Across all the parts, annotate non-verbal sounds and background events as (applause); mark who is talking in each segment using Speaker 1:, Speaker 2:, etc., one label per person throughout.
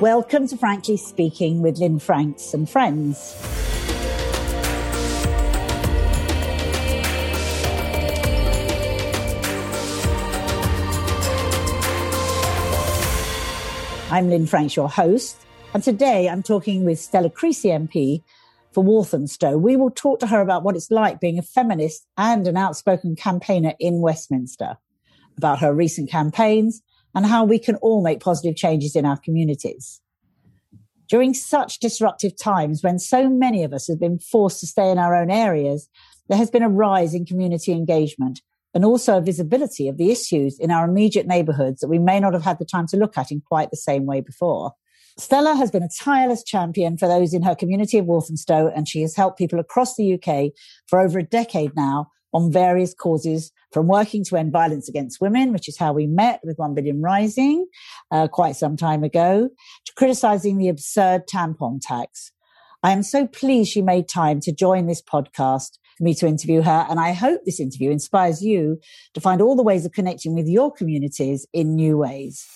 Speaker 1: Welcome to Frankly Speaking with Lynne Franks and Friends. I'm Lynne Franks, your host, and today I'm talking with Stella Creasy MP for Walthamstow. We will talk to her about what it's like being a feminist and an outspoken campaigner in Westminster, about her recent campaigns and how we can all make positive changes in our communities. During such disruptive times when so many of us have been forced to stay in our own areas, there has been a rise in community engagement and also a visibility of the issues in our immediate neighbourhoods that we may not have had the time to look at in quite the same way before. Stella has been a tireless champion for those in her community of Walthamstow, and she has helped people across the UK for over a decade now on various causes from working to end violence against women, which is how we met with 1 Billion Rising uh, quite some time ago, to criticizing the absurd tampon tax. I am so pleased she made time to join this podcast for me to interview her. And I hope this interview inspires you to find all the ways of connecting with your communities in new ways.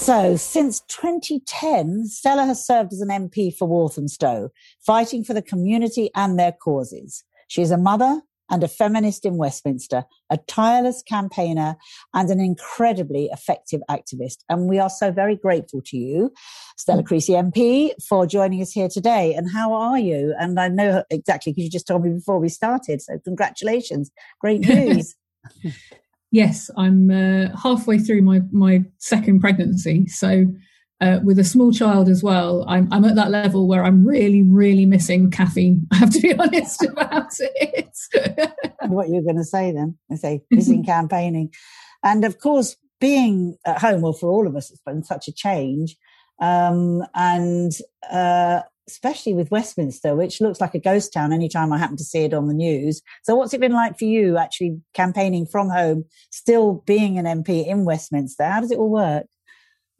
Speaker 1: So, since 2010, Stella has served as an MP for Walthamstow, fighting for the community and their causes. She is a mother and a feminist in Westminster, a tireless campaigner and an incredibly effective activist. And we are so very grateful to you, Stella Creasy MP, for joining us here today. And how are you? And I know exactly because you just told me before we started. So, congratulations. Great (laughs) news.
Speaker 2: Yes, I'm uh, halfway through my my second pregnancy, so. Uh, with a small child as well, I'm, I'm at that level where I'm really, really missing caffeine. (laughs) I have to be honest about it. (laughs)
Speaker 1: what you're going to say then? I say missing (laughs) campaigning, and of course, being at home. Well, for all of us, it's been such a change, um, and uh, especially with Westminster, which looks like a ghost town anytime I happen to see it on the news. So what's it been like for you actually campaigning from home, still being an MP in Westminster? How does it all work?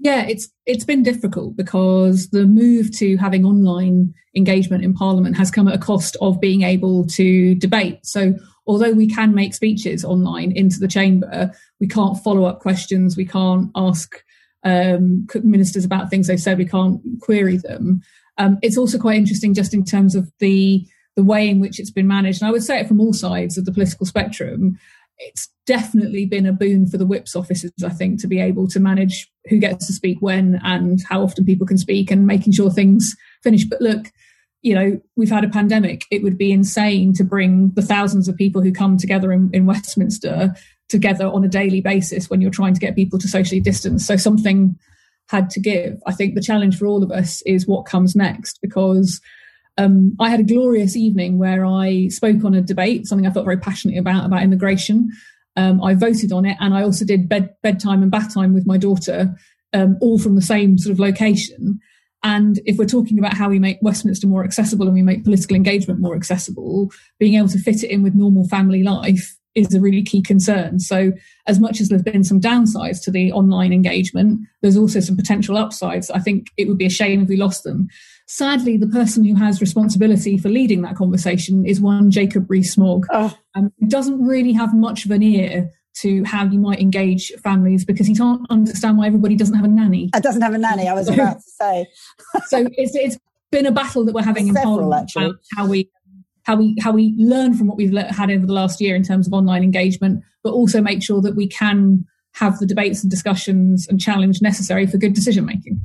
Speaker 2: Yeah, it's it's been difficult because the move to having online engagement in Parliament has come at a cost of being able to debate. So although we can make speeches online into the chamber, we can't follow up questions, we can't ask um, ministers about things they said, we can't query them. Um, it's also quite interesting just in terms of the the way in which it's been managed. And I would say it from all sides of the political spectrum. It's definitely been a boon for the whips offices, I think, to be able to manage who gets to speak when and how often people can speak and making sure things finish. But look, you know, we've had a pandemic. It would be insane to bring the thousands of people who come together in, in Westminster together on a daily basis when you're trying to get people to socially distance. So something had to give. I think the challenge for all of us is what comes next because um, I had a glorious evening where I spoke on a debate, something I felt very passionately about, about immigration. Um, I voted on it and I also did bed, bedtime and bath time with my daughter, um, all from the same sort of location. And if we're talking about how we make Westminster more accessible and we make political engagement more accessible, being able to fit it in with normal family life is a really key concern. So, as much as there's been some downsides to the online engagement, there's also some potential upsides. I think it would be a shame if we lost them. Sadly, the person who has responsibility for leading that conversation is one Jacob Rees-Mogg. Oh. Um, doesn't really have much of an ear to how you might engage families because he can't understand why everybody doesn't have a nanny.
Speaker 1: It doesn't have a nanny. I was about to (laughs) say.
Speaker 2: so it's it's been a battle that we're having
Speaker 1: Several,
Speaker 2: in Parliament
Speaker 1: actually.
Speaker 2: about how we how we how we learn from what we've had over the last year in terms of online engagement, but also make sure that we can have the debates and discussions and challenge necessary for good decision making.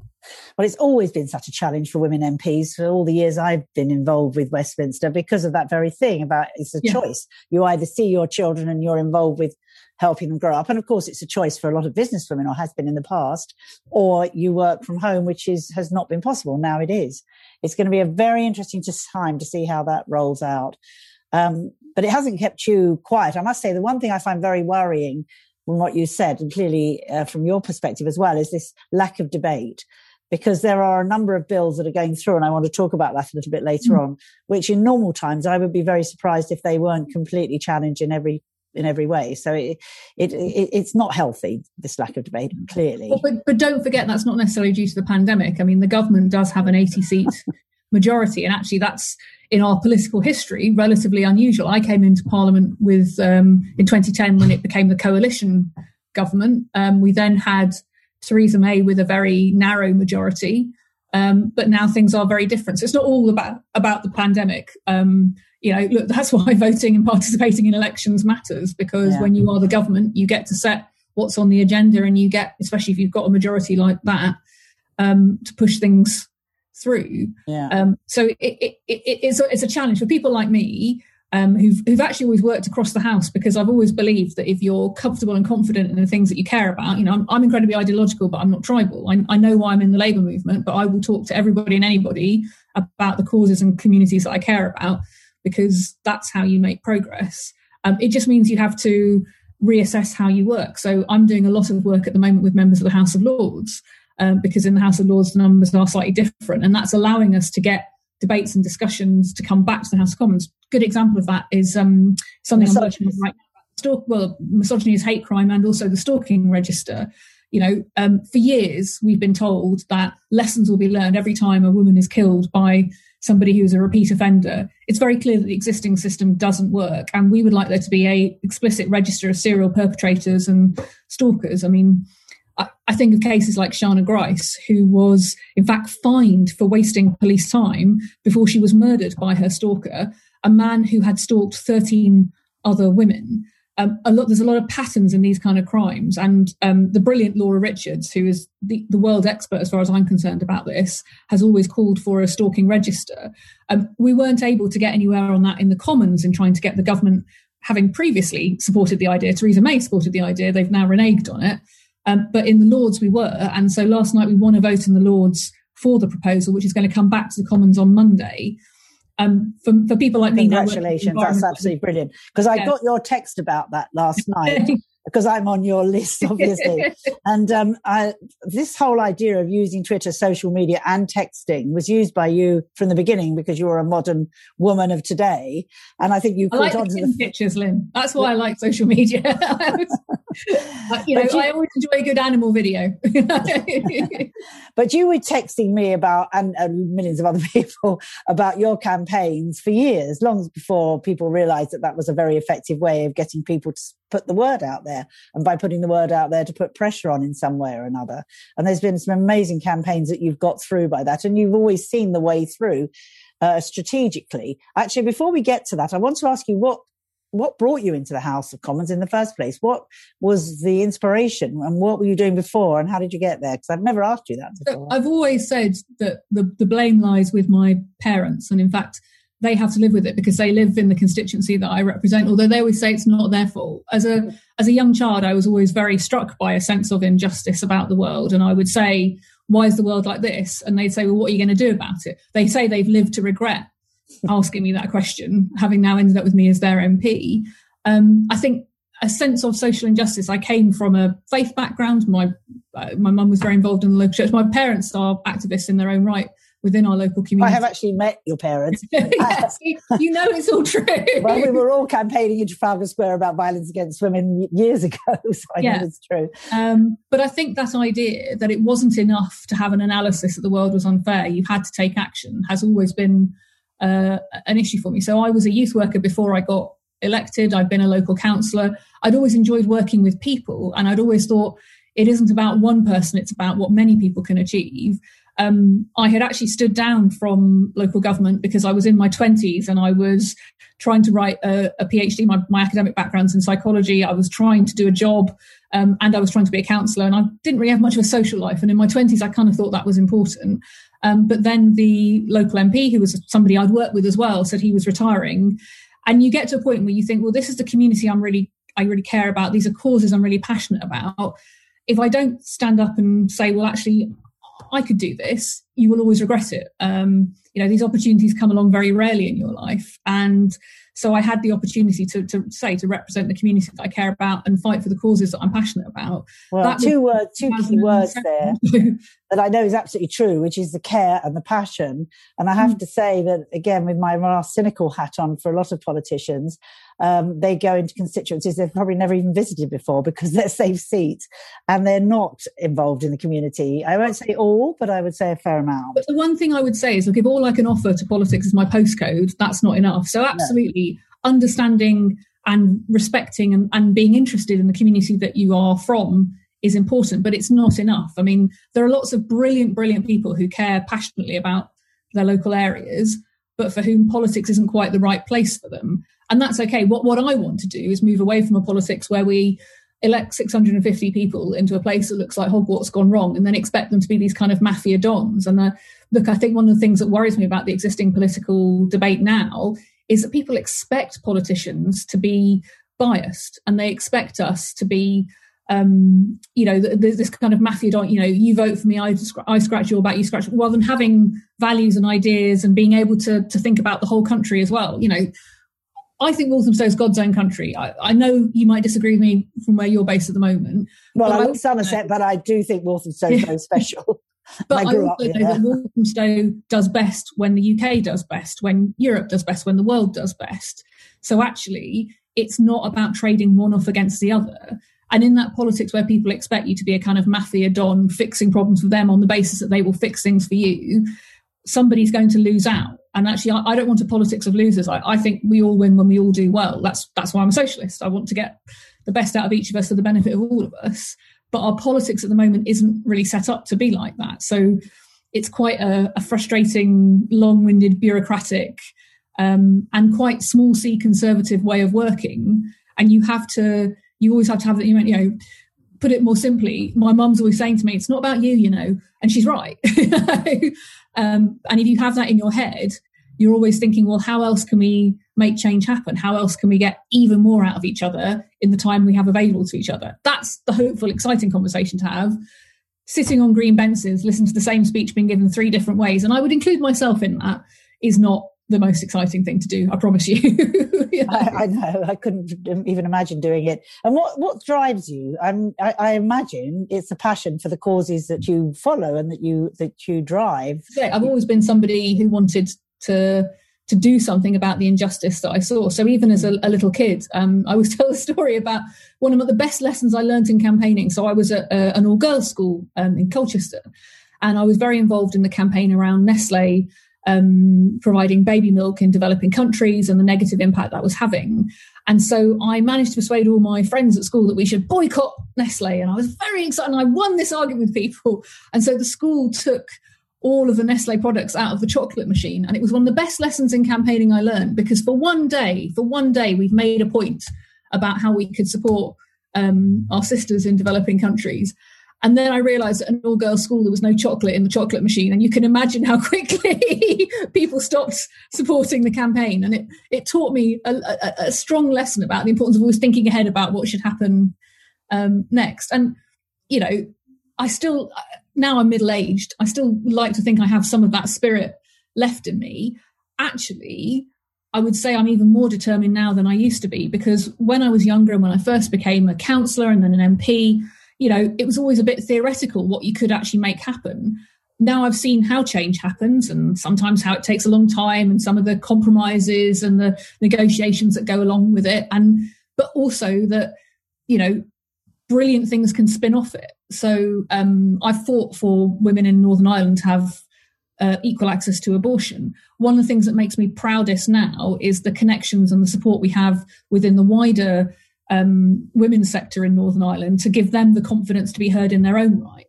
Speaker 1: Well, it's always been such a challenge for women MPs for all the years I've been involved with Westminster because of that very thing about it's a yeah. choice. You either see your children and you're involved with helping them grow up. And of course, it's a choice for a lot of business women or has been in the past, or you work from home, which is, has not been possible. Now it is. It's going to be a very interesting time to see how that rolls out. Um, but it hasn't kept you quiet. I must say the one thing I find very worrying from what you said, and clearly uh, from your perspective as well, is this lack of debate. Because there are a number of bills that are going through, and I want to talk about that a little bit later mm. on, which in normal times I would be very surprised if they weren't completely challenged in every in every way. So it, it, it, it's not healthy, this lack of debate, clearly.
Speaker 2: But, but don't forget that's not necessarily due to the pandemic. I mean, the government does have an 80 seat (laughs) majority. And actually, that's in our political history relatively unusual. I came into Parliament with um, in 2010 when it became the coalition government. Um, we then had Theresa May with a very narrow majority. Um, but now things are very different. So it's not all about about the pandemic. Um, you know, look, that's (laughs) why voting and participating in elections matters because yeah. when you are the government, you get to set what's on the agenda, and you get, especially if you've got a majority like that, um, to push things through. Yeah. Um, so it, it, it, it's a, it's a challenge for people like me um, who've, who've actually always worked across the house because I've always believed that if you're comfortable and confident in the things that you care about, you know, I'm, I'm incredibly ideological, but I'm not tribal. I, I, know why I'm in the labour movement, but I will talk to everybody and anybody about the causes and communities that I care about because that's how you make progress. Um, it just means you have to reassess how you work. So I'm doing a lot of work at the moment with members of the House of Lords um, because in the House of Lords the numbers are slightly different, and that's allowing us to get debates and discussions to come back to the House of Commons. Good example of that is um, something I'm working on right now. Stalk, well, misogyny is hate crime and also the stalking register. You know, um, for years we've been told that lessons will be learned every time a woman is killed by somebody who's a repeat offender. It's very clear that the existing system doesn't work, and we would like there to be a explicit register of serial perpetrators and stalkers. I mean, I, think of cases like Shana Grice, who was in fact fined for wasting police time before she was murdered by her stalker, a man who had stalked 13 other women. Um, a lot, there's a lot of patterns in these kind of crimes. And um, the brilliant Laura Richards, who is the, the, world expert as far as I'm concerned about this, has always called for a stalking register. Um, we weren't able to get anywhere on that in the Commons in trying to get the government, having previously supported the idea, Theresa May supported the idea, they've now reneged on it. Um, but in the Lords, we were. And so last night we won a vote in the Lords for the proposal, which is going to come back to the Commons on Monday. Um, for, for people like
Speaker 1: me, congratulations, that's absolutely brilliant. Because I yeah. got your text about that last (laughs) night, because I'm on your list, obviously. (laughs) and um, I, this whole idea of using Twitter, social media, and texting was used by you from the beginning because you're a modern woman of today. And I think you
Speaker 2: I like on the, the pictures, Lynne. That's why I like social media. (laughs) you know, you, I always enjoy a good animal video. (laughs)
Speaker 1: but you were texting me about, and, and, millions of other (laughs) people, about your campaigns for years, long before people realized that that was a very effective way of getting people to put the word out there. And by putting the word out there, to put pressure on in some way or another. And there's been some amazing campaigns that you've got through by that. And you've always seen the way through. Uh, strategically. Actually, before we get to that, I want to ask you what what brought you into the House of Commons in the first place? What was the inspiration and what were you doing before and how did you get there? Because I've never asked you that before.
Speaker 2: I've always said that the, the blame lies with my parents. And in fact, they have to live with it because they live in the constituency that I represent, although they always say it's not their fault. As a as a young child, I was always very struck by a sense of injustice about the world. And I would say, why is the world like this? And they'd say, well, what are you going to do about it? They say they've lived to regret asking me that question, having now ended up with me as their MP. Um, I think a sense of social injustice. I came from a faith background. My uh, my mum was very involved in the local church. My parents are activists in their own right within our local community.
Speaker 1: I have actually met your parents. (laughs)
Speaker 2: yes, you know it's all true.
Speaker 1: well, we were all campaigning in Trafalgar Square about violence against women years ago, (laughs) so I yeah. know it's true.
Speaker 2: Um, but I think that idea that it wasn't enough to have an analysis that the world was unfair, you had to take action, has always been uh, an issue for me. So I was a youth worker before I got elected. I've been a local councillor. I'd always enjoyed working with people, and I'd always thought it isn't about one person; it's about what many people can achieve. Um, I had actually stood down from local government because I was in my 20s and I was trying to write a, a PhD. My, my, academic background's in psychology. I was trying to do a job um, and I was trying to be a counsellor and I didn't really have much of a social life. And in my 20s, I kind of thought that was important. Um, but then the local MP, who was somebody I'd worked with as well, said he was retiring. And you get to a point where you think, well, this is the community I'm really, I really care about. These are causes I'm really passionate about. If I don't stand up and say, well, actually, I could do this, you will always regret it. Um, you know, these opportunities come along very rarely in your life. And So I had the opportunity to, to say to represent the community that I care about and fight for the causes that I'm passionate about.
Speaker 1: Well,
Speaker 2: That
Speaker 1: two words, two key words there (laughs) that I know is absolutely true, which is the care and the passion. And I have
Speaker 2: Mm.
Speaker 1: to say that again, with my more cynical hat on for a lot of politicians, um, they go into constituencies they've probably never even visited before because they're safe seats and they're not involved in the community. I won't say all, but I would say a fair amount.
Speaker 2: But the one thing I would say is, look, if all I can offer to politics is my postcode, that's not enough. So absolutely understanding and respecting and, and being interested in the community that you are from is important, but it's not enough. I mean, there are lots of brilliant, brilliant people who care passionately about their local areas, but for whom politics isn't quite the right place for them. And that's okay. What what I want to do is move away from a politics where we elect 650 people into a place that looks like Hogwarts gone wrong and then expect them to be these kind of mafia dons. And uh, look, I think one of the things that worries me about the existing political debate now is that people expect politicians to be biased and they expect us to be um, you know, there's this kind of mafia don, you know, you vote for me, I, I scratch your back, you scratch, rather than having values and ideas and being able to, to think about the whole country as well. You know, I think Walthamstow is God's own country. I, I know you might disagree with me from where you're based at the moment,
Speaker 1: Well,
Speaker 2: Well,
Speaker 1: I
Speaker 2: I-
Speaker 1: live Somerset, but I do think Walthamstow is very special. (laughs)
Speaker 2: but
Speaker 1: I
Speaker 2: I, also know that Walthamstow does best when the UK does best, when Europe does best, when the world does best. So actually, it's not about trading one off against the other. And in that politics where people expect you to be a kind of mafia don fixing problems for them on the basis that they will fix things for you, somebody's going to lose out. And actually, I, I don't want a politics of losers. I, I think we all win when we all do well. That's that's why I'm a socialist. I want to get the best out of each of us for the benefit of all of us. But our politics at the moment isn't really set up to be like that. So it's quite a, a frustrating, long-winded, bureaucratic, um, and quite small c conservative way of working. And you have to, you always have to have that. You know, put it more simply. My mum's always saying to me, "It's not about you," you know, and she's right. (laughs) um, and if you have that in your head, you're always thinking, well, how else can we make change happen? How else can we get even more out of each other in the time we have available to each other? That's the hopeful, exciting conversation to have. Sitting on green benches, listen to the same speech being given three different ways, and I would include myself in that, is not the most exciting thing to do. I promise you. (laughs) Know?
Speaker 1: I, I know. I couldn't even imagine doing it. And what what drives you? I'm, I, I imagine it's a passion for the causes that you follow and that you that you drive.
Speaker 2: Yeah, I've always been somebody who wanted to to do something about the injustice that I saw. So even as a, a little kid, um, I always (laughs) tell a story about one of the best lessons I learned in campaigning. So I was at a, an all girls school um, in Colchester, and I was very involved in the campaign around Nestle um, providing baby milk in developing countries and the negative impact that was having. And so I managed to persuade all my friends at school that we should boycott Nestle. And I was very excited. And I won this argument with people. And so the school took all of the Nestle products out of the chocolate machine. And it was one of the best lessons in campaigning I learned because for one day, for one day, we've made a point about how we could support um, our sisters in developing countries. And then I realized at an all girls school, there was no chocolate in the chocolate machine. And you can imagine how (laughs) quickly people stopped supporting the campaign. And it, it taught me a, a, a strong lesson about the importance of always thinking ahead about what should happen um, next. And, you know, I still, now I'm middle aged, I still like to think I have some of that spirit left in me. Actually, I would say I'm even more determined now than I used to be because when I was younger and when I first became a councillor and then an MP, you know, it was always a bit theoretical what you could actually make happen. Now I've seen how change happens and sometimes how it takes a long time and some of the compromises and the negotiations that go along with it. And, but also that, you know, brilliant things can spin off it. So um, I've fought for women in Northern Ireland to have uh, equal access to abortion. One of the things that makes me proudest now is the connections and the support we have within the wider um, women's sector in Northern Ireland to give them the confidence to be heard in their own right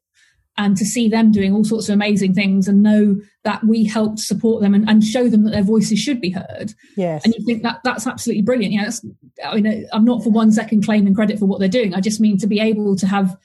Speaker 2: and to see them doing all sorts of amazing things and know that we helped support them and, and show them that their voices should be heard.
Speaker 1: Yes.
Speaker 2: And you think that that's absolutely brilliant. Yeah, that's, I mean, I'm not for one second claiming credit for what they're doing. I just mean to be able to have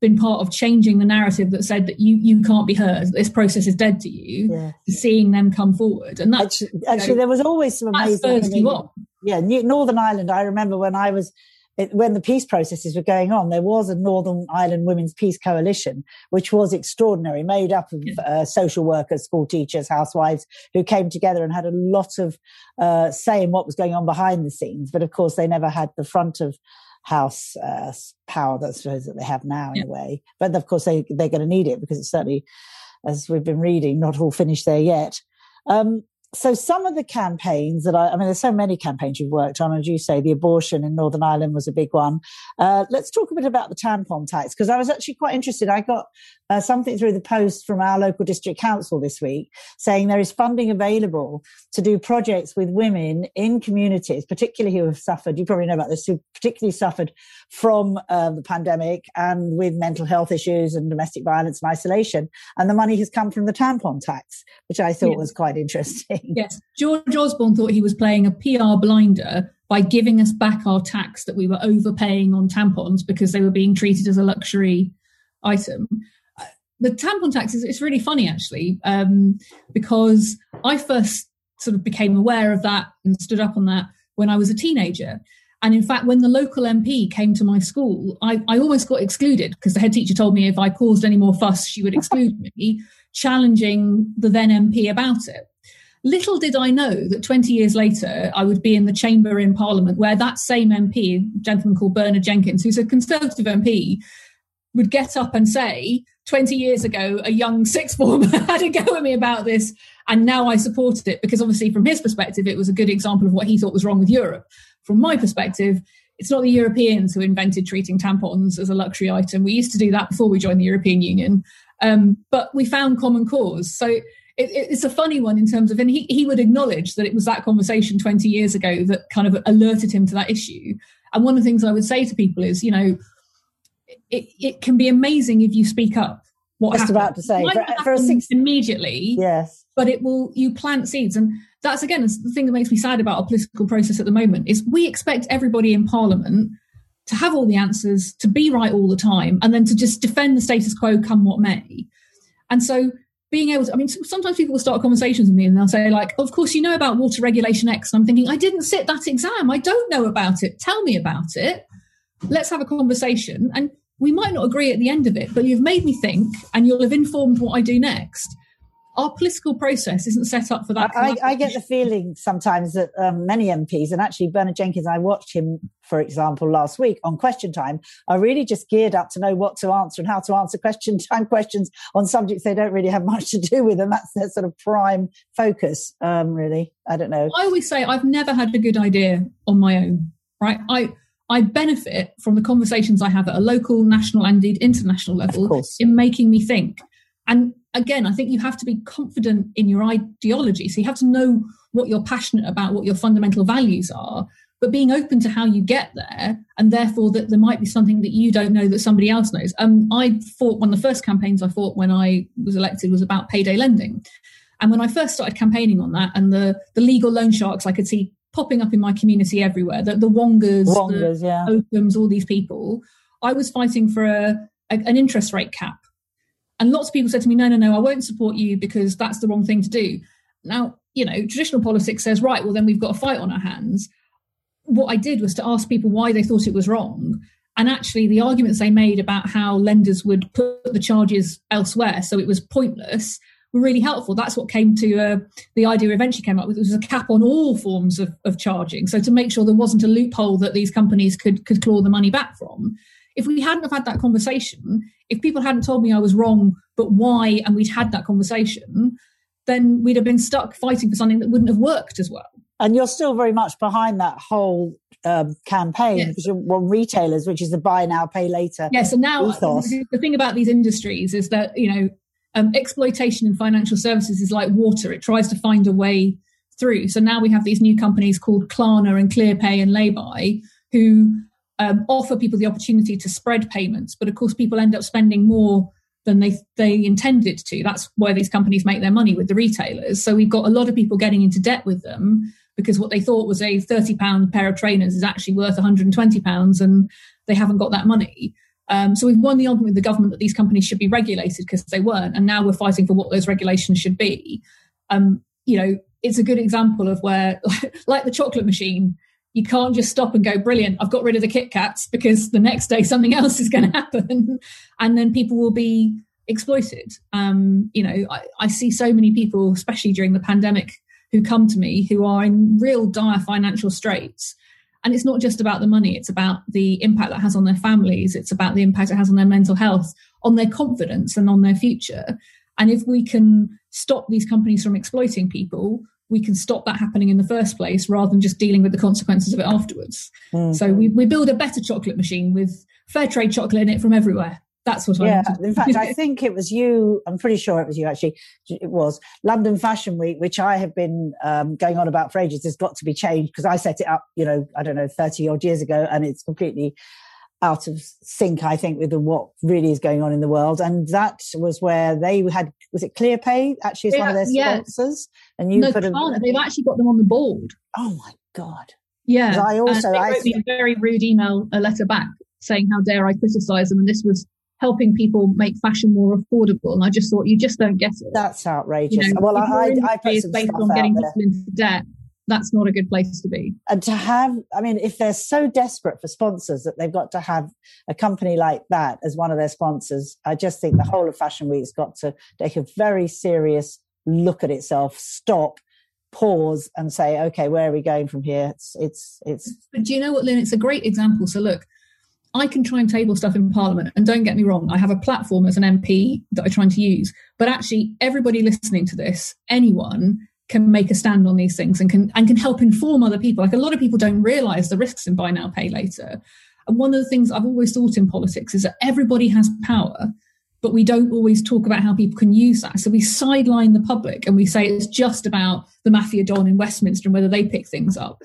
Speaker 2: been part of changing the narrative that said that you you can't be heard, this process is dead to you,
Speaker 1: Yeah.
Speaker 2: seeing them come forward. And that
Speaker 1: Actually, actually, there was always some amazing.
Speaker 2: that spurs you on.
Speaker 1: yeah, Northern Ireland. I remember when I was it, when the peace processes were going on, there was a Northern Ireland Women's Peace Coalition, which was extraordinary, made up of uh, social workers, school teachers, housewives, who came together and had a lot of uh, say in what was going on behind the scenes. But of course, they never had the front of house uh, power that I suppose that they have now in yeah. a way. But of course, they they're going to need it because it's certainly, as we've been reading, not all finished there yet. Um, so some of the campaigns that I, I mean, there's so many campaigns you've worked on, as you say, the abortion in Northern Ireland was a big one. Uh, let's talk a bit about the tampon tax because I was actually quite interested. I got uh, something through the post from our local district council this week saying there is funding available to do projects with women in communities, particularly who have suffered. You probably know about this, who particularly suffered from uh, the pandemic and with mental health issues and domestic violence and isolation. And the money has come from the tampon tax, which I thought was quite interesting. (laughs)
Speaker 2: Yes. George Osborne thought he was playing a PR blinder by giving us back our tax that we were overpaying on tampons because they were being treated as a luxury item. The tampon tax is it's really funny actually um, because I first sort of became aware of that and stood up on that when I was a teenager. And in fact, when the local MP came to my school, I, I almost got excluded because the head teacher told me if I caused any more fuss, she would exclude me, challenging the then MP about it. Little did I know that 20 years later, I would be in the chamber in Parliament where that same MP, gentleman called Bernard Jenkins, who's a Conservative MP, would get up and say, 20 years ago, a young sixth former (laughs) had a go at me about this, and now I supported it because obviously, from his perspective, it was a good example of what he thought was wrong with Europe. From my perspective, it's not the Europeans who invented treating tampons as a luxury item. We used to do that before we joined the European Union, um, but we found common cause. So it, it's a funny one in terms of, and he, he would acknowledge that it was that conversation 20 years ago that kind of alerted him to that issue. And one of the things I would say to people is, you know, it, it can be amazing if you speak up.
Speaker 1: What Just about to say, for, for a six,
Speaker 2: immediately,
Speaker 1: yes,
Speaker 2: but it will you plant seeds, and that's again the thing that makes me sad about our political process at the moment is we expect everybody in Parliament to have all the answers, to be right all the time, and then to just defend the status quo come what may. And so being able to, I mean, sometimes people will start conversations with me and they'll say, like, of course, you know about water regulation X. And I'm thinking, I didn't sit that exam. I don't know about it. Tell me about it. Let's have a conversation. And we might not agree at the end of it, but you've made me think and you'll have informed what I do next our political process isn't set up for that.
Speaker 1: I, I get the feeling sometimes that um, many MPs, and actually Bernard Jenkins, I watched him, for example, last week on Question Time, are really just geared up to know what to answer and how to answer Question (laughs) Time questions on subjects they don't really have much to do with, and that's their sort of prime focus. Um, really, I don't know.
Speaker 2: I always say I've never had a good idea on my own. Right, I. I benefit from the conversations I have at a local, national, and indeed international level in making me think. And again, I think you have to be confident in your ideology. So you have to know what you're passionate about, what your fundamental values are, but being open to how you get there, and therefore that there might be something that you don't know that somebody else knows. Um, I fought one of the first campaigns I fought when I was elected was about payday lending, and when I first started campaigning on that, and the the legal loan sharks I could see popping up in my community everywhere, the, the Wongas,
Speaker 1: Wongas,
Speaker 2: the
Speaker 1: yeah.
Speaker 2: Oakums, all these people, I was fighting for a, a, an interest rate cap and lots of people said to me, no, no, no, I won't support you because that's the wrong thing to do. Now, you know, traditional politics says, right, well, then we've got a fight on our hands. What I did was to ask people why they thought it was wrong. And actually, the arguments they made about how lenders would put the charges elsewhere, so it was pointless, were really helpful. That's what came to uh, the idea eventually came up with. It was a cap on all forms of, of charging. So to make sure there wasn't a loophole that these companies could, could claw the money back from if we hadn't have had that conversation, if people hadn't told me I was wrong, but why, and we'd had that conversation, then we'd have been stuck fighting for something that wouldn't have worked as well.
Speaker 1: And you're still very much behind that whole um, campaign yes. because well, retailers, which is the buy now, pay later.
Speaker 2: Yes, and now ethos. the thing about these industries is that you know um, exploitation in financial services is like water; it tries to find a way through. So now we have these new companies called Klarna and ClearPay and Laybuy who um, offer people the opportunity to spread payments, but of course, people end up spending more than they they intended to. That's where these companies make their money with the retailers. So we've got a lot of people getting into debt with them because what they thought was a thirty pound pair of trainers is actually worth one hundred and twenty pounds, and they haven't got that money. Um, so we've won the argument with the government that these companies should be regulated because they weren't, and now we're fighting for what those regulations should be. Um, you know, it's a good example of where, (laughs) like the chocolate machine, you can't just stop and go, brilliant, I've got rid of the Kit Kats because the next day something else is going (laughs) to happen. and then people will be exploited. Um, you know, I, I see so many people, especially during the pandemic, who come to me who are in real dire financial straits. And it's not just about the money, it's about the impact that has on their families, it's about the impact it has on their mental health, on their confidence, and on their future. And if we can stop these companies from exploiting people, we can stop that happening in the first place rather than just dealing with the consequences of it afterwards. Mm-hmm. So we, we build a better chocolate machine with fair trade chocolate in it from everywhere. That's what
Speaker 1: yeah, I in fact, I think it was you. I'm pretty sure it was you. Actually, it was London Fashion Week, which I have been um, going on about for ages. Has got to be changed because I set it up, you know, I don't know, 30 odd years ago, and it's completely out of sync, I think, with what really is going on in the world. And that was where they had, was it ClearPay actually is yeah, one of their sponsors?
Speaker 2: Yeah. And you no, could have. They've actually got them on the board.
Speaker 1: Oh my God.
Speaker 2: Yeah. I also, and they wrote I, me a very rude email, a letter back saying, how dare I criticize them? And this was helping people make fashion more affordable. And I just thought, you just don't get it.
Speaker 1: That's outrageous. You know, well, I, I, I put some based on getting people
Speaker 2: into debt that's not a good place to be.
Speaker 1: And to have, I mean, if they're so desperate for sponsors that they've got to have a company like that as one of their sponsors, I just think the whole of Fashion Week's got to take a very serious look at itself, stop, pause, and say, okay, where are we going from here? It's, it's, it's.
Speaker 2: But do you know what, Lynne? It's a great example. So look, I can try and table stuff in Parliament, and don't get me wrong, I have a platform as an MP that I'm trying to use. But actually, everybody listening to this, anyone can make a stand on these things and can and can help inform other people. Like a lot of people don't realize the risks in buy now, pay later. And one of the things I've always thought in politics is that everybody has power, but we don't always talk about how people can use that. So we sideline the public and we say it's just about the mafia don in Westminster and whether they pick things up.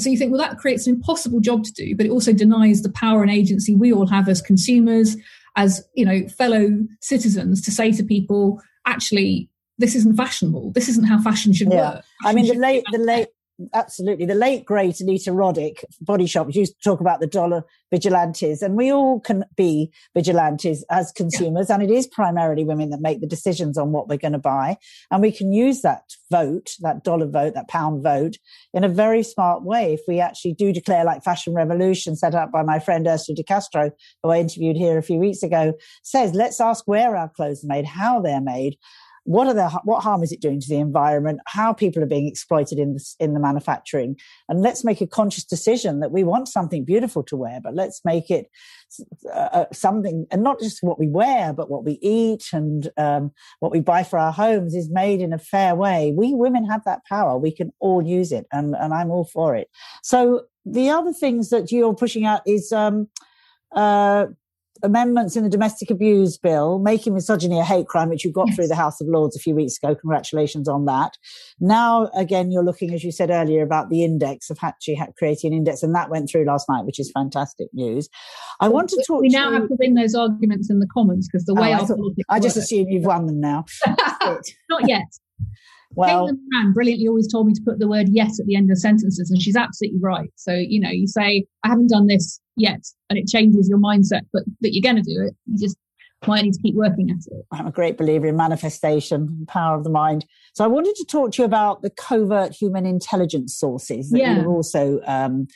Speaker 2: So you think, well, that creates an impossible job to do, but it also denies the power and agency we all have as consumers, as you know, fellow citizens, to say to people, actually, this isn't fashionable. This isn't how fashion should yeah. work.
Speaker 1: Fashion I mean, the late, the late, absolutely, the late great Anita Roddick, Body Shop, used to talk about the dollar vigilantes, and we all can be vigilantes as consumers, yeah. and it is primarily women that make the decisions on what we're going to buy, and we can use that vote, that dollar vote, that pound vote, in a very smart way if we actually do declare like Fashion Revolution, set up by my friend Orsola de Castro, who I interviewed here a few weeks ago, says, let's ask where our clothes are made, how they're made what are the what harm is it doing to the environment? How people are being exploited in the, in the manufacturing? And let's make a conscious decision that we want something beautiful to wear but let's make it uh, uh, something and not just what we wear but what we eat and um, what we buy for our homes is made in a fair way. We women have that power. We can all use it and, and i'm all for it. So the other things that you're pushing out is um, uh, amendments in the domestic abuse bill, making misogyny a hate crime, which you got yes. through the House of Lords a few weeks ago. Congratulations on that. Now, again, you're looking, as you said earlier, about the index of actually creating an index, and that went through last night, which is fantastic news. I well, want to talk.
Speaker 2: We
Speaker 1: to
Speaker 2: now you... have to win those arguments in the Commons because the oh, way oh, I, thought,
Speaker 1: I just assume you've won them now. (laughs)
Speaker 2: Not yet. Well, Caitlin brilliantly always told me to put the word yes at the end of sentences, and she's absolutely right. So, you know, you say, I haven't done this yet, and it changes your mindset, but that you're going to do it. You just might need to keep working at it.
Speaker 1: I'm a great believer in manifestation, power of the mind. So I wanted to talk to you about the covert human intelligence sources that yeah. you've also um,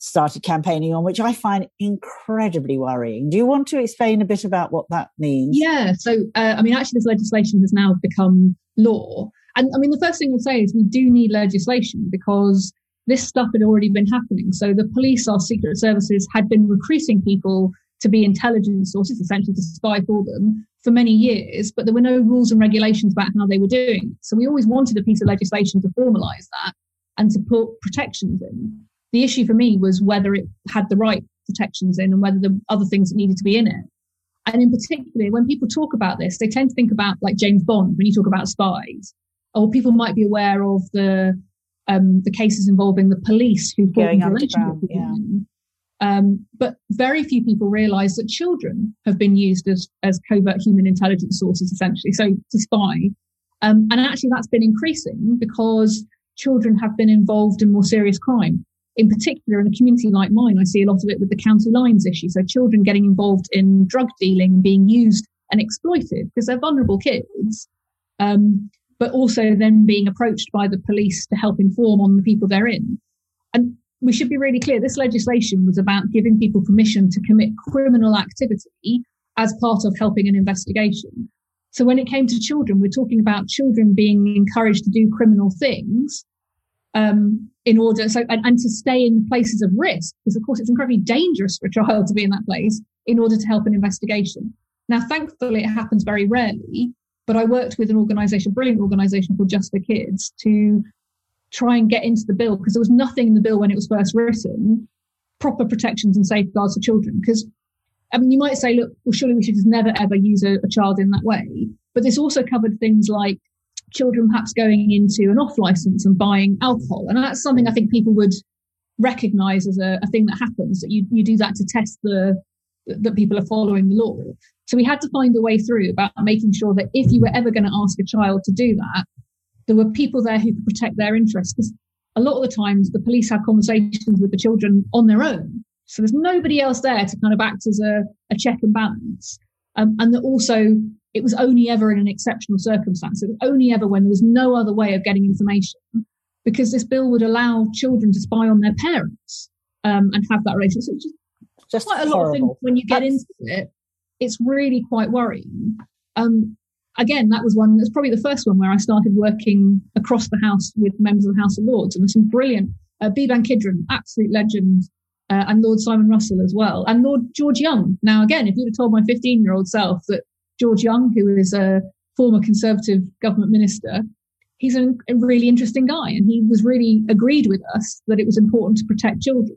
Speaker 1: started campaigning on, which I find incredibly worrying. Do you want to explain a bit about what that means?
Speaker 2: Yeah. So, uh, I mean, actually, this legislation has now become law. And I mean, the first thing I'd say is we do need legislation because this stuff had already been happening. So the police, our secret services had been recruiting people to be intelligence sources, essentially to spy for them for many years, but there were no rules and regulations about how they were doing. So we always wanted a piece of legislation to formalize that and to put protections in. The issue for me was whether it had the right protections in and whether the other things that needed to be in it. And in particular, when people talk about this, they tend to think about like James Bond when you talk about spies or people might be aware of the um, the cases involving the police who
Speaker 1: going underground. Yeah.
Speaker 2: Um, but very few people realise that children have been used as as covert human intelligence sources, essentially, so to spy. Um, and actually, that's been increasing because children have been involved in more serious crime. In particular, in a community like mine, I see a lot of it with the county lines issue. So children getting involved in drug dealing, being used and exploited because they're vulnerable kids. Um, but also then being approached by the police to help inform on the people they're in. And we should be really clear this legislation was about giving people permission to commit criminal activity as part of helping an investigation. So when it came to children, we're talking about children being encouraged to do criminal things um, in order so and, and, to stay in places of risk because of course it's incredibly dangerous for a child to be in that place in order to help an investigation. Now, thankfully, it happens very rarely. But I worked with an organisation, a brilliant organisation called Just for Kids, to try and get into the bill because there was nothing in the bill when it was first written proper protections and safeguards for children. Because I mean, you might say, look, well, surely we should just never ever use a, a child in that way. But this also covered things like children perhaps going into an off license and buying alcohol. And that's something I think people would recognize as a, a, thing that happens that you, you do that to test the that people are following the law. So we had to find a way through about making sure that if you were ever going to ask a child to do that, there were people there who could protect their interests. Because a lot of the times the police have conversations with the children on their own. So there's nobody else there to kind of act as a, a check and balance. Um, and that also it was only ever in an exceptional circumstance. It was only ever when there was no other way of getting information because this bill would allow children to spy on their parents um, and have that relationship. So just, just quite a horrible. lot of things when you get That's... into it. It's really quite worrying. Um, again, that was one that's probably the first one where I started working across the House with members of the House of Lords, and there's some brilliant uh, Beeban Kidron, absolute legend, uh, and Lord Simon Russell as well, and Lord George Young. Now, again, if you'd have told my 15 year old self that George Young, who is a former Conservative government minister, he's a, a really interesting guy, and he was really agreed with us that it was important to protect children.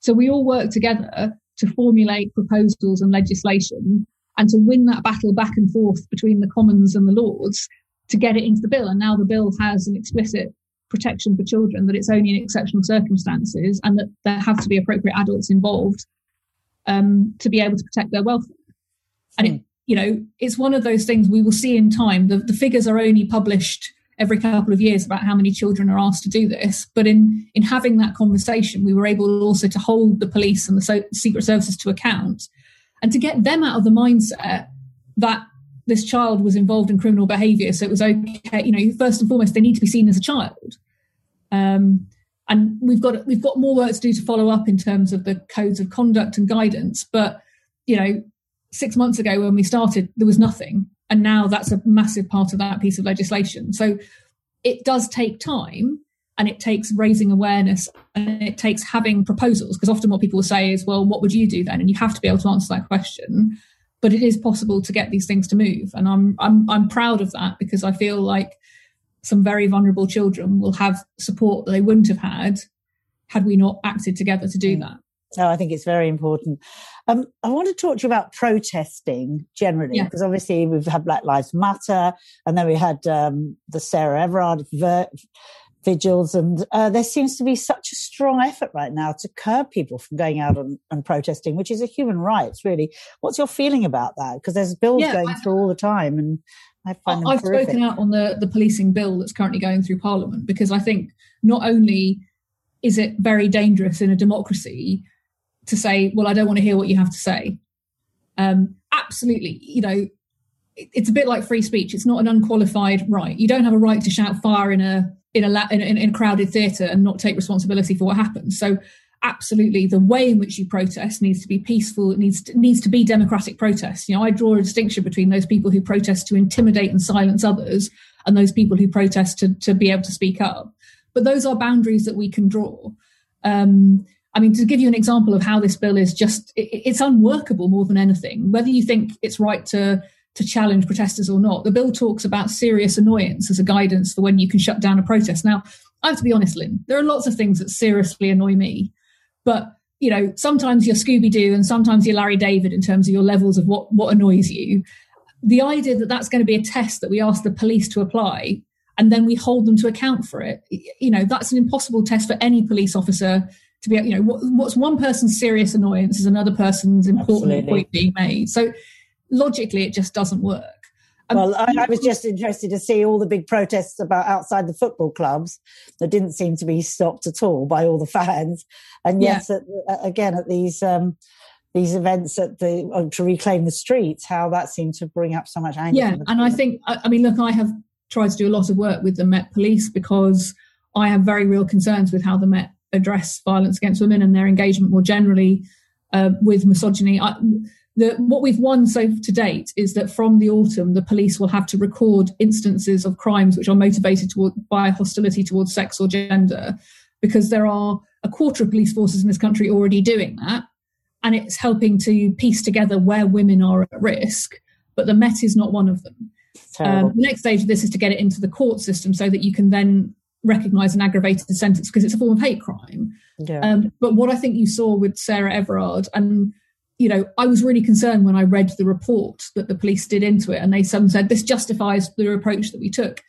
Speaker 2: So we all worked together to formulate proposals and legislation and to win that battle back and forth between the Commons and the Lords to get it into the bill. And now the bill has an explicit protection for children that it's only in exceptional circumstances and that there have to be appropriate adults involved um, to be able to protect their welfare. And it, hmm. you know, it's one of those things we will see in time. The, the figures are only published every couple of years about how many children are asked to do this. But in in having that conversation, we were able also to hold the police and the so- secret services to account, and to get them out of the mindset that this child was involved in criminal behaviour. So it was okay. You know, first and foremost, they need to be seen as a child. Um, and we've got we've got more work to do to follow up in terms of the codes of conduct and guidance. But you know, six months ago when we started, there was nothing. And now that's a massive part of that piece of legislation. So it does take time and it takes raising awareness and it takes having proposals because often what people will say is, well, what would you do then? And you have to be able to answer that question. But it is possible to get these things to move. And I'm, I'm, I'm proud of that because I feel like some very vulnerable children will have support that they wouldn't have had had we not acted together to do mm. that.
Speaker 1: No, I think it's very important. Um, I want to talk to you about protesting generally, yeah. because obviously we've had Black Lives Matter, and then we had um, the Sarah Everard ver- vigils, and uh, there seems to be such a strong effort right now to curb people from going out and, and protesting, which is a human right, really. What's your feeling about that? Because there's bills yeah, going I, through all the time, and I find
Speaker 2: I've spoken out on the the policing bill that's currently going through Parliament because I think not only is it very dangerous in a democracy to say, well, I don't want to hear what you have to say. Um, absolutely, you know, it's a bit like free speech. It's not an unqualified right. You don't have a right to shout fire in a in a in, in a crowded theatre and not take responsibility for what happens. So, absolutely, the way in which you protest needs to be peaceful. It needs to, needs to be democratic protest. You know, I draw a distinction between those people who protest to intimidate and silence others, and those people who protest to to be able to speak up. But those are boundaries that we can draw. Um, I mean, to give you an example of how this bill is just, it, it's unworkable more than anything. Whether you think it's right to to challenge protesters or not, the bill talks about serious annoyance as a guidance for when you can shut down a protest. Now, I have to be honest, Lynne, there are lots of things that seriously annoy me, but you know, sometimes you're Scooby Doo and sometimes you're Larry David in terms of your levels of what what annoys you. The idea that that's going to be a test that we ask the police to apply and then we hold them to account for it, you know, that's an impossible test for any police officer to be, you know, what, what's one person's serious annoyance is another person's important Absolutely. point being made. So logically, it just doesn't work.
Speaker 1: Um, well, I, I, was just interested to see all the big protests about outside the football clubs that didn't seem to be stopped at all by all the fans, and yes, yeah. at, again at these um, these events at the uh, to reclaim the streets, how that seemed to bring up so much anger.
Speaker 2: Yeah, and I think I, I mean, look, I have tried to do a lot of work with the Met Police because I have very real concerns with how the Met address violence against women and their engagement more generally uh, with misogyny. I, the, what we've won so to date is that from the autumn, the police will have to record instances of crimes which are motivated toward, by hostility towards sex or gender, because there are a quarter of police forces in this country already doing that. And it's helping to piece together where women are at risk, but the Met is not one of them. Um, the next stage of this is to get it into the court system so that you can then recognise an aggravated sentence because it's a form of hate crime. Yeah. Um, but what I think you saw with Sarah Everard, and you know, I was really concerned when I read the report that the police did into it, and they some said this justifies the approach that we took.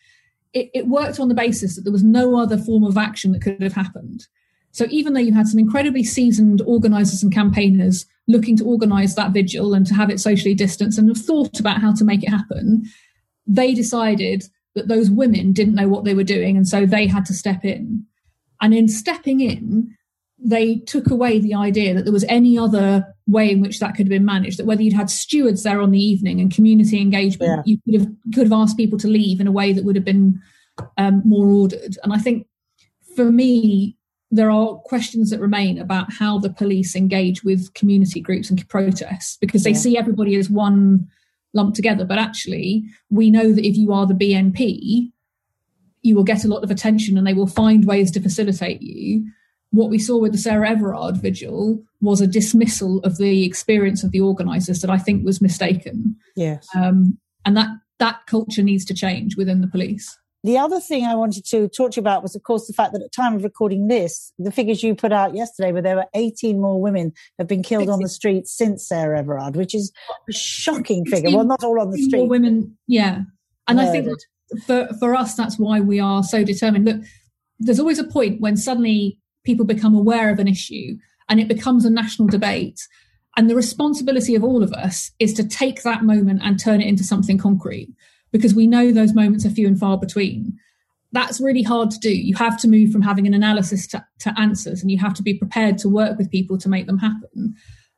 Speaker 2: It, it worked on the basis that there was no other form of action that could have happened. So even though you had some incredibly seasoned organisers and campaigners looking to organise that vigil and to have it socially distanced and have thought about how to make it happen, they decided that those women didn't know what they were doing, and so they had to step in. And in stepping in, they took away the idea that there was any other way in which that could have been managed. That whether you'd had stewards there on the evening and community engagement, yeah. you could have could have asked people to leave in a way that would have been um, more ordered. And I think for me, there are questions that remain about how the police engage with community groups and protests because they yeah. see everybody as one lumped together. But actually, we know that if you are the BNP, you will get a lot of attention and they will find ways to facilitate you what we saw with the Sarah Everard vigil was a dismissal of the experience of the organisers that I think was mistaken.
Speaker 1: Yes.
Speaker 2: Um, and that that culture needs to change within the police.
Speaker 1: The other thing I wanted to talk to you about was, of course, the fact that at the time of recording this, the figures you put out yesterday, were there were 18 more women have been killed 60. on the streets since Sarah Everard, which is a shocking figure. Well, not all on the street.
Speaker 2: women, yeah. And. I think for, for us, that's why we are so determined. Look, there's always a point when suddenly people become aware of an issue and it becomes a national debate. And the responsibility of all of us is to take that moment and turn it into something concrete because we know those moments are few and far between. That's really hard to do. You have to move from having an analysis to, to answers and you have to be prepared to work with people to make them happen.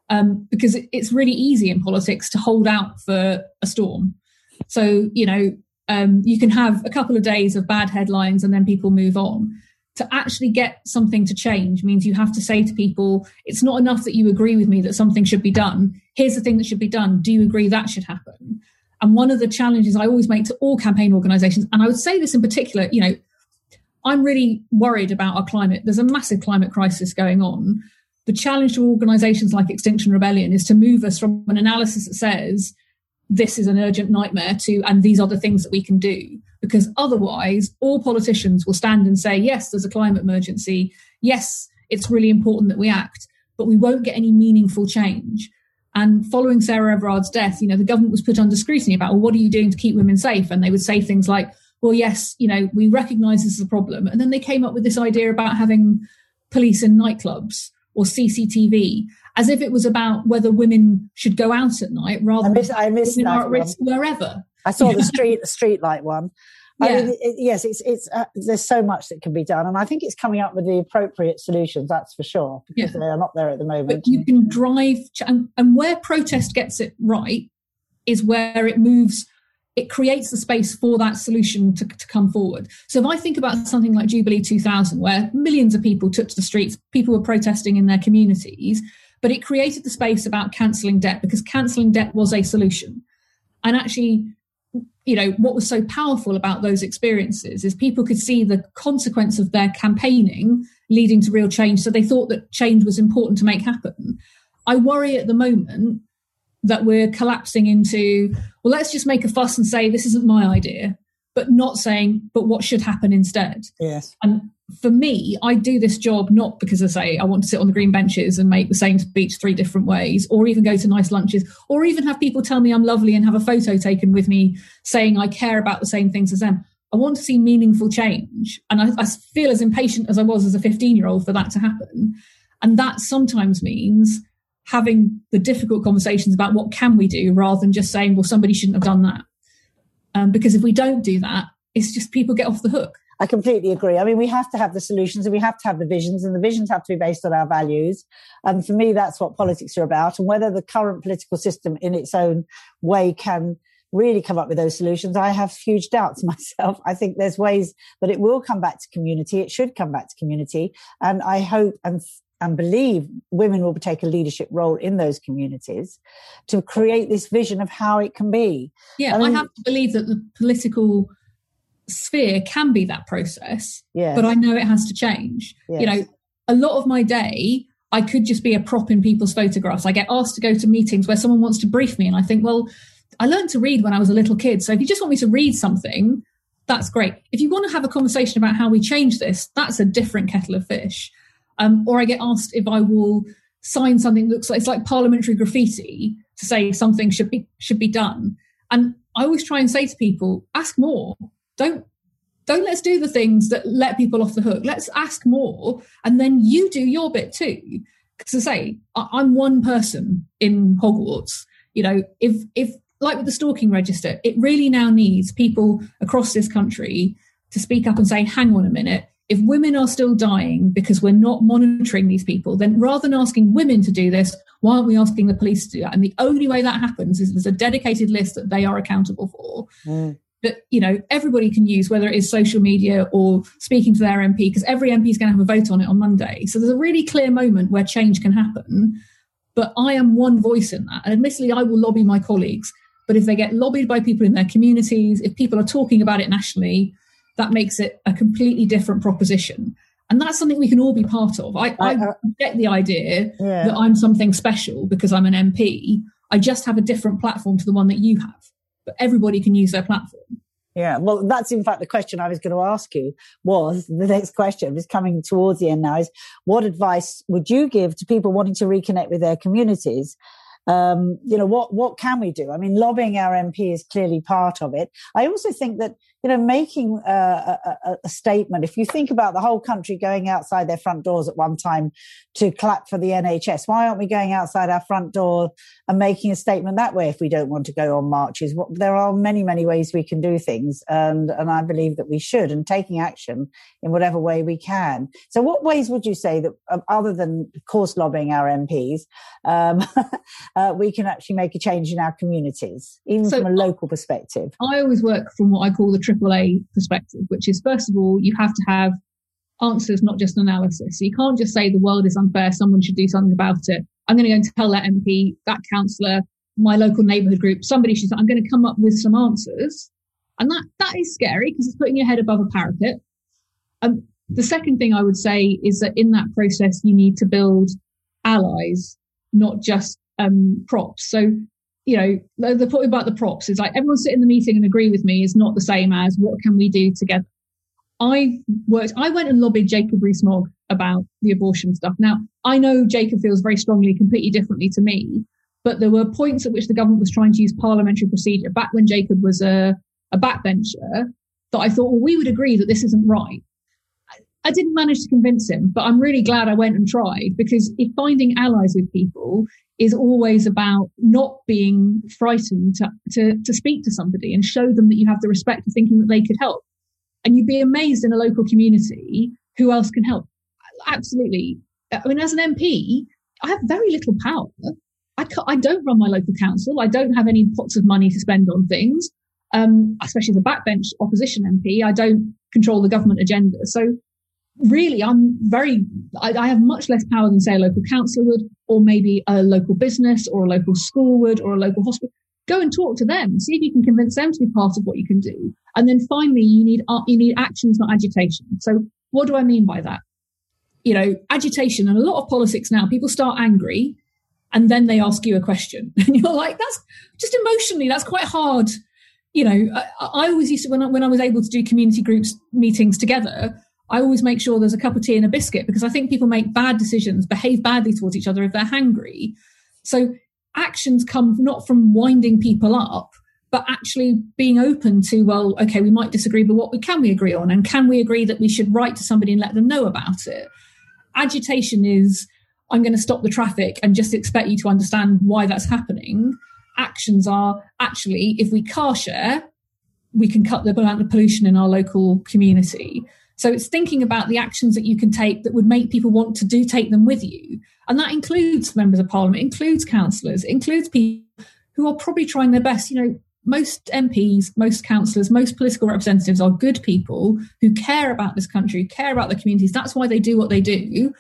Speaker 2: Um, because it, it's really easy in politics to hold out for a storm. So, you know, um, you can have a couple of days of bad headlines and then people move on to actually get something to change means you have to say to people, it's not enough that you agree with me that something should be done. Here's the thing that should be done. Do you agree that should happen? And one of the challenges I always make to all campaign organizations, and I would say this in particular, you know, I'm really worried about our climate. There's a massive climate crisis going on. The challenge to organizations like Extinction Rebellion is to move us from an analysis that says this is an urgent nightmare to, and these are the things that we can do because otherwise all politicians will stand and say, yes, there's a climate emergency. Yes, it's really important that we act, but we won't get any meaningful change. And following Sarah Everard's death, you know, the government was put under scrutiny about, well, what are you doing to keep women safe? And they would say things like, well, yes, you know, we recognize this is a problem. And then they came up with this idea about having police in nightclubs or CCTV, as if it was about whether women should go out at night rather I miss, than I miss women are at risk wherever.
Speaker 1: I saw the (laughs) street the street light one. Yeah. I mean, it, yes, it's it's uh, there's so much that can be done, and I think it's coming up with the appropriate solutions. That's for sure because yeah. they are not there at the moment.
Speaker 2: But you can drive, and, and where protest gets it right is where it moves. It creates the space for that solution to, to come forward. So if I think about something like Jubilee 2000, where millions of people took to the streets, people were protesting in their communities, but it created the space about cancelling debt because cancelling debt was a solution. And actually, you know, what was so powerful about those experiences is people could see the consequence of their campaigning leading to real change. So they thought that change was important to make happen. I worry at the moment that we're collapsing into, well, let's just make a fuss and say this isn't my idea, but not saying, but what should happen instead.
Speaker 1: Yes.
Speaker 2: And for me, I do this job not because I say I want to sit on the green benches and make the same speech three different ways, or even go to nice lunches, or even have people tell me I'm lovely and have a photo taken with me saying I care about the same things as them. I want to see meaningful change. And I, I feel as impatient as I was as a 15 year old for that to happen. And that sometimes means having the difficult conversations about what can we do rather than just saying, well, somebody shouldn't have done that. Um, because if we don't do that, it's just people get off the hook.
Speaker 1: I completely agree. I mean, we have to have the solutions and we have to have the visions, and the visions have to be based on our values. And for me, that's what politics are about. And whether the current political system in its own way can really come up with those solutions. I have huge doubts (laughs) myself. I think there's ways that it will come back to community. It should come back to community. And I hope and and believe women will take a leadership role in those communities to create this vision of how it can be.
Speaker 2: Yeah, I, I have to believe that the political sphere can be that process.
Speaker 1: Yes.
Speaker 2: But I know it has to change. Yes. You know, a lot of my day I could just be a prop in people's photographs. I get asked to go to meetings where someone wants to brief me and I think, well, I learned to read when I was a little kid. So if you just want me to read something, that's great. If you want to have a conversation about how we change this, that's a different kettle of fish. Um, or I get asked if I will sign something that looks like it's like parliamentary graffiti to say something should be should be done. And I always try and say to people, ask more. Don't don't let's do the things that let people off the hook. Let's ask more, and then you do your bit too. Because I say, I'm one person in Hogwarts. You know, if if like with the stalking register, it really now needs people across this country to speak up and say, hang on a minute, if women are still dying because we're not monitoring these people, then rather than asking women to do this, why aren't we asking the police to do that? And the only way that happens is there's a dedicated list that they are accountable for. Mm. That you know everybody can use, whether it is social media or speaking to their MP, because every MP is going to have a vote on it on Monday. So there's a really clear moment where change can happen. But I am one voice in that, and admittedly, I will lobby my colleagues but if they get lobbied by people in their communities, if people are talking about it nationally, that makes it a completely different proposition. And that's something we can all be part of. I, I, I get the idea yeah. that I'm something special because I'm an MP. I just have a different platform to the one that you have. But everybody can use their platform.
Speaker 1: Yeah, well, that's in fact the question I was going to ask you. Was the next question is coming towards the end now? Is what advice would you give to people wanting to reconnect with their communities um, you know, what, what can we do? I mean, lobbying our MP is clearly part of it. I also think that you know, making a, a, a, statement. If you think about the whole country going outside their front doors at one time to clap for the NHS, why aren't we going outside our front door and making a statement that way if we don't want to go on marches? There are many, many ways we can do things, and and I believe that we should, and taking action in whatever way we can. So, what ways would you say that, um, other than, of course, lobbying our MPs, um, (laughs) uh, we can actually make a change in our communities, even so from a local perspective?
Speaker 2: I always work from what I call the AAA perspective, which is first of all, you have to have answers, not just analysis. So you can't just say the world is unfair, someone should do something about it. I'm going to go and tell that MP, that councillor, my local neighbourhood group, somebody should. I'm going to come up with some answers, and that that is scary because it's putting your head above a parapet. Um, the second thing I would say is that in that process, you need to build allies, not just um, props. So you know, the, point about the props is like everyone sit in the meeting and agree with me is not the same as what can we do together. I worked, I went and lobbied Jacob Rees-Mogg about the abortion stuff. Now, I know Jacob feels very strongly, completely differently to me, but there were points at which the government was trying to use parliamentary procedure back when Jacob was a, a backbencher that I thought, well, we would agree that this isn't right. I didn't manage to convince him, but I'm really glad I went and tried because if finding allies with people is always about not being frightened to, to, to speak to somebody and show them that you have the respect of thinking that they could help. And you'd be amazed in a local community who else can help. Absolutely. I mean, as an MP, I have very little power. I, I don't run my local council. I don't have any pots of money to spend on things. Um, especially as a backbench opposition MP, I don't control the government agenda. So really, I'm very, I, I, have much less power than, say, a local council would, or maybe a local business or a local school would, or a local hospital. Go and talk to them, see if you can convince them to be part of what you can do. And then finally, you need, uh, you need actions, not agitation. So what do I mean by that? You know, agitation and a lot of politics now, people start angry and then they ask you a question (laughs) and you're like, that's just emotionally, that's quite hard. You know, I, I always used to, when I, when I was able to do community groups meetings together, I always make sure there's a cup of tea and a biscuit because I think people make bad decisions, behave badly towards each other if they're hangry. So actions come not from winding people up, but actually being open to, well, okay, we might disagree, but what can we agree on? And can we agree that we should write to somebody and let them know about it? Agitation is, I'm going to stop the traffic and just expect you to understand why that's happening. Actions are actually, if we car share, we can cut the amount of pollution in our local community. So it's thinking about the actions that you can take that would make people want to do take them with you. And that includes members of parliament, includes councillors, includes people who are probably trying their best. You know, most MPs, most councillors, most political representatives are good people who care about this country, care about the communities. That's why they do what they do.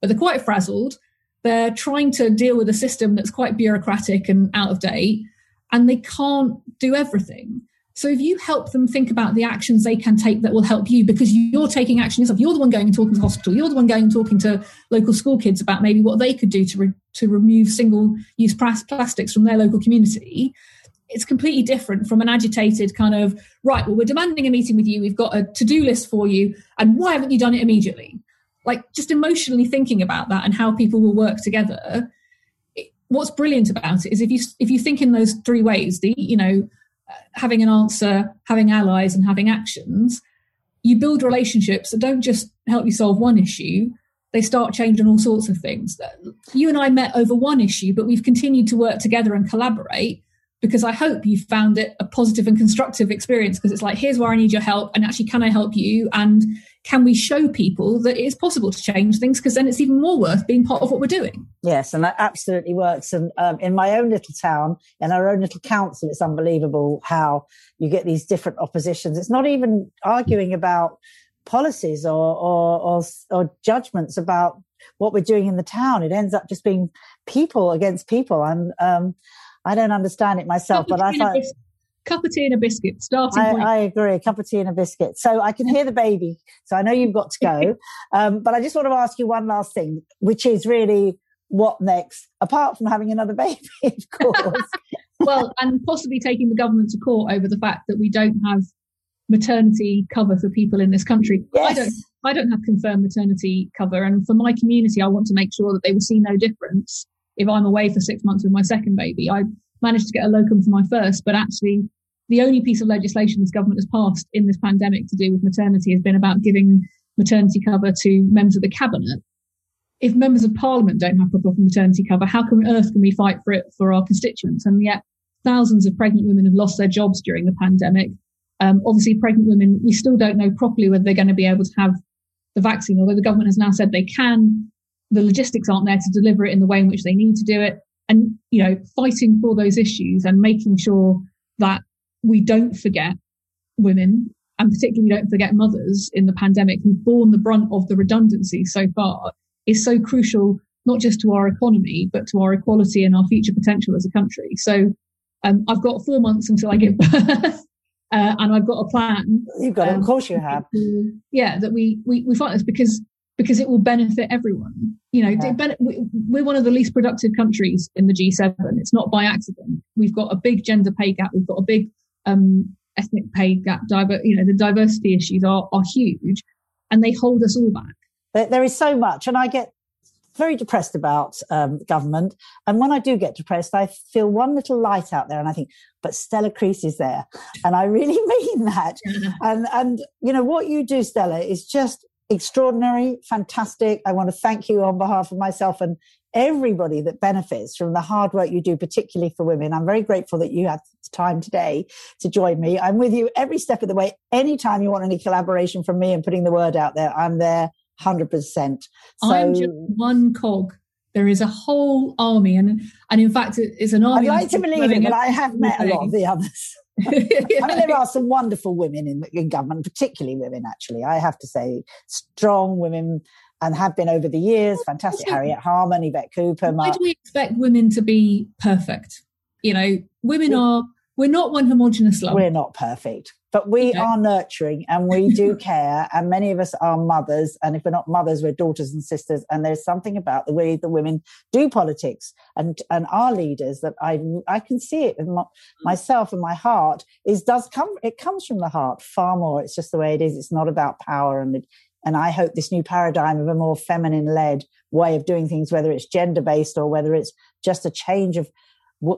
Speaker 2: But they're quite frazzled. They're trying to deal with a system that's quite bureaucratic and out of date, and they can't do everything. So if you help them think about the actions they can take that will help you, because you're taking action yourself, you're the one going and talking to the hospital, you're the one going and talking to local school kids about maybe what they could do to re- to remove single use plastics from their local community it's completely different from an agitated kind of right well we're demanding a meeting with you we've got a to-do list for you and why haven't you done it immediately? Like just emotionally thinking about that and how people will work together it, what's brilliant about it is if you if you think in those three ways the you know having an answer having allies and having actions you build relationships that don't just help you solve one issue they start changing all sorts of things you and i met over one issue but we've continued to work together and collaborate because I hope you found it a positive and constructive experience because it's like, here's where I need your help. And actually, can I help you? And can we show people that it is possible to change things? Because then it's even more worth being part of what we're doing.
Speaker 1: Yes, and that absolutely works. And um, in my own little town, in our own little council, it's unbelievable how you get these different oppositions. It's not even arguing about policies or, or, or, or judgments about what we're doing in the town. It ends up just being people against people. And um, I don't understand it myself, but I find
Speaker 2: cup of tea and a biscuit. Starting I,
Speaker 1: I, agree. A Cup of tea and a biscuit. So I can hear the baby. So I know you've got to go. (laughs) um, but I just want to ask you one last thing, which is really what next, apart from having another (laughs) baby, of course. (laughs)
Speaker 2: well, and possibly taking the government to court over the fact that we don't have maternity cover for people in this country.
Speaker 1: Yes.
Speaker 2: I don't I don't have confirmed maternity cover and for my community I want to make sure that they will see no difference if I'm away for six months with my second baby. I managed to get a locum for my first, but actually the only piece of legislation this government has passed in this pandemic to do with maternity has been about giving maternity cover to members of the cabinet. If members of parliament don't have proper maternity cover, how on earth can we fight for it for our constituents? And yet thousands of pregnant women have lost their jobs during the pandemic. Um, obviously, pregnant women, we still don't know properly whether they're going to be able to have the vaccine, although the government has now said they can the logistics aren't there to deliver it in the way in which they need to do it. And, you know, fighting for those issues and making sure that we don't forget women and particularly we don't forget mothers in the pandemic who've borne the brunt of the redundancy so far is so crucial, not just to our economy, but to our equality and our future potential as a country. So um, I've got four months until I give birth. (laughs) Uh, and I've got a plan.
Speaker 1: You've got, um, of course, you have.
Speaker 2: Yeah, that we we we fight this because because it will benefit everyone. You know, yeah. we're one of the least productive countries in the G7. It's not by accident. We've got a big gender pay gap. We've got a big um, ethnic pay gap. Diver- you know, the diversity issues are, are huge and they hold us all back.
Speaker 1: There, there is so much. And I get very depressed about um, government. And when I do get depressed, I feel one little light out there and I think, but Stella Creasy is there. And I really (laughs) mean that. and, and, you know, what you do, Stella, is just extraordinary, fantastic. I want to thank you on behalf of myself and everybody that benefits from the hard work you do, particularly for women. I'm very grateful that you have time today to join me. I'm with you every step of the way. Anytime you want any collaboration from me and putting the word out there, I'm there 100%. So,
Speaker 2: I'm just one cog there is a whole army, and and in fact, it's an army.
Speaker 1: I'd like to believe it, but I have met a lot of the others. (laughs) I mean, there are some wonderful women in, in government, particularly women, actually. I have to say, strong women and have been over the years. Fantastic. Harriet Harman, Yvette Cooper.
Speaker 2: Why do we expect women to be perfect? You know, women are, we're not one homogenous lump.
Speaker 1: We're not perfect but we okay. are nurturing and we do (laughs) care and many of us are mothers and if we're not mothers we're daughters and sisters and there's something about the way the women do politics and and our leaders that i i can see it in my, mm. myself and my heart is does come it comes from the heart far more. It's just the way it is. It's not about power and and I hope this new paradigm of a more feminine led way of doing things, whether it's gender based or whether it's just a change of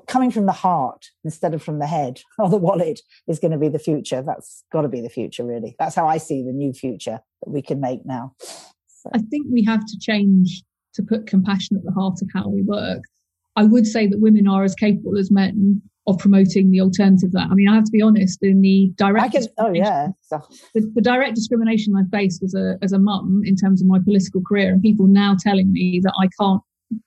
Speaker 1: coming from the heart instead of from the head (laughs) or the wallet is going to be the future. That's got to be the future, really. That's how I see the new future that we can make now.
Speaker 2: So. I think we have to change to put compassion at the heart of how we work. I would say that women are as capable as men of promoting the alternative that. I mean, I have to be honest, in the direct
Speaker 1: can, oh yeah.
Speaker 2: So. The, the, direct discrimination I faced as a as a mum in terms of my political career and people now telling me that I can't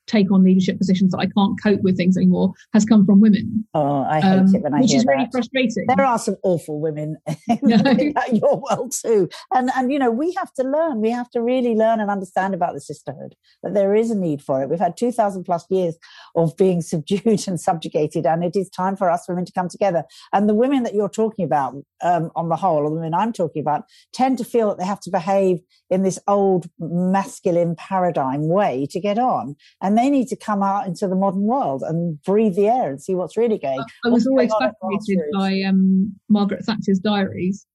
Speaker 2: take on leadership positions that I can't cope with things anymore has come from women.
Speaker 1: Oh, I hate um, it when I
Speaker 2: which
Speaker 1: hear
Speaker 2: is
Speaker 1: that.
Speaker 2: really frustrating.
Speaker 1: There are some awful women (laughs) in (laughs) your world too, and and you know we have to learn. We have to really learn and understand about the sisterhood that there is a need for it. We've had two thousand plus years of being (laughs) subdued and subjugated, and it is time for us women to come together. And the women that you're talking about, um, on the whole, or the women I'm talking about, tend to feel that they have to behave in this old masculine paradigm way to get on. And they need to come out into the modern world and breathe the air and see what's really going.
Speaker 2: I was always fascinated by um, Margaret Thatcher's diaries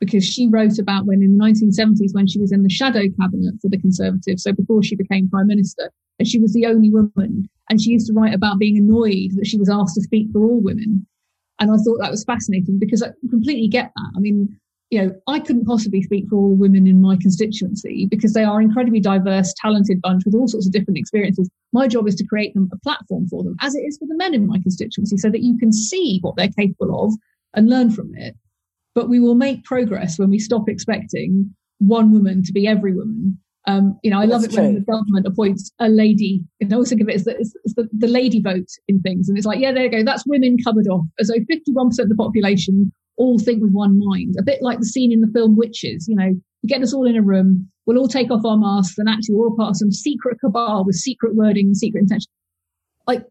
Speaker 2: because she wrote about when in the 1970s when she was in the shadow cabinet for the Conservatives, so before she became prime minister, and she was the only woman. And she used to write about being annoyed that she was asked to speak for all women. And I thought that was fascinating because I completely get that. I mean, you know, I couldn't possibly speak for all women in my constituency because they are incredibly diverse, talented bunch with all sorts of different experiences. My job is to create them a platform for them, as it is for the men in my constituency, so that you can see what they're capable of and learn from it. But we will make progress when we stop expecting one woman to be every woman. Um, you know, I love it true. when the government appoints a lady. And I always think of it as the, the, the lady vote in things. And it's like, yeah, there you go. That's women covered off. As though 51% of the population all think with one mind. A bit like the scene in the film Witches, you know, you get us all in a room, we'll all take off our masks and actually we're all part of some secret cabal with secret wording and secret intention. Like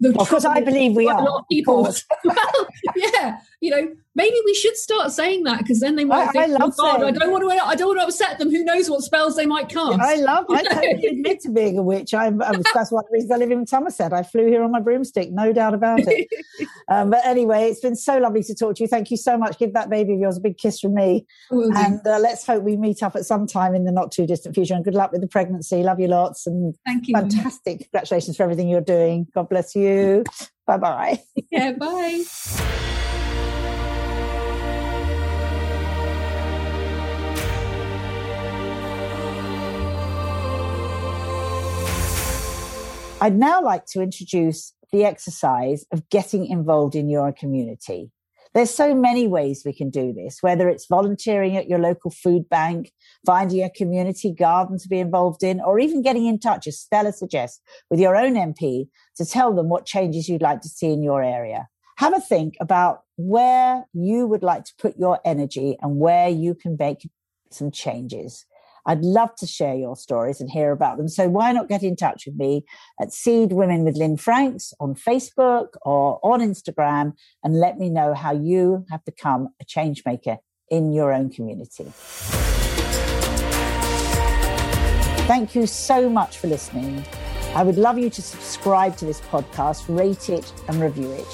Speaker 1: the of course, I believe we are.
Speaker 2: A lot of people. (laughs) well, yeah, you know, maybe we should start saying that because then they might I, think, I love oh, God, I don't want to, I don't want to upset them. Who knows what spells they might cast?
Speaker 1: I love. It. I (laughs) totally admit to being a witch. I'm, I'm, that's one of the reasons I live in Somerset. I flew here on my broomstick, no doubt about it. (laughs) um, but anyway, it's been so lovely to talk to you. Thank you so much. Give that baby of yours a big kiss from me, and uh, let's hope we meet up at some time in the not too distant future. And good luck with the pregnancy. Love you lots, and
Speaker 2: thank you.
Speaker 1: Fantastic. Congratulations for everything you're doing. God bless you. (laughs) Bye bye.
Speaker 2: Yeah. Bye.
Speaker 1: I'd now like to introduce the exercise of getting involved in your community. There's so many ways we can do this, whether it's volunteering at your local food bank, finding a community garden to be involved in, or even getting in touch, as Stella suggests, with your own MP to tell them what changes you'd like to see in your area. Have a think about where you would like to put your energy and where you can make some changes. I'd love to share your stories and hear about them. So why not get in touch with me at Seed Women with Lynne Franks on Facebook or on Instagram and let me know how you have become a change maker in your own community. Thank you so much for listening. I would love you to subscribe to this podcast, rate it, and review it.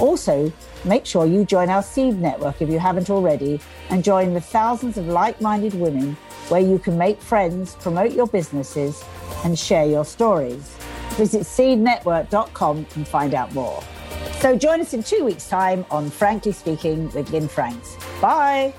Speaker 1: Also, make sure you join our Seed Network if you haven't already and join the thousands of like minded women where you can make friends, promote your businesses, and share your stories. Visit seednetwork.com and find out more. So join us in two weeks' time on Frankly Speaking with Lynne Franks. Bye.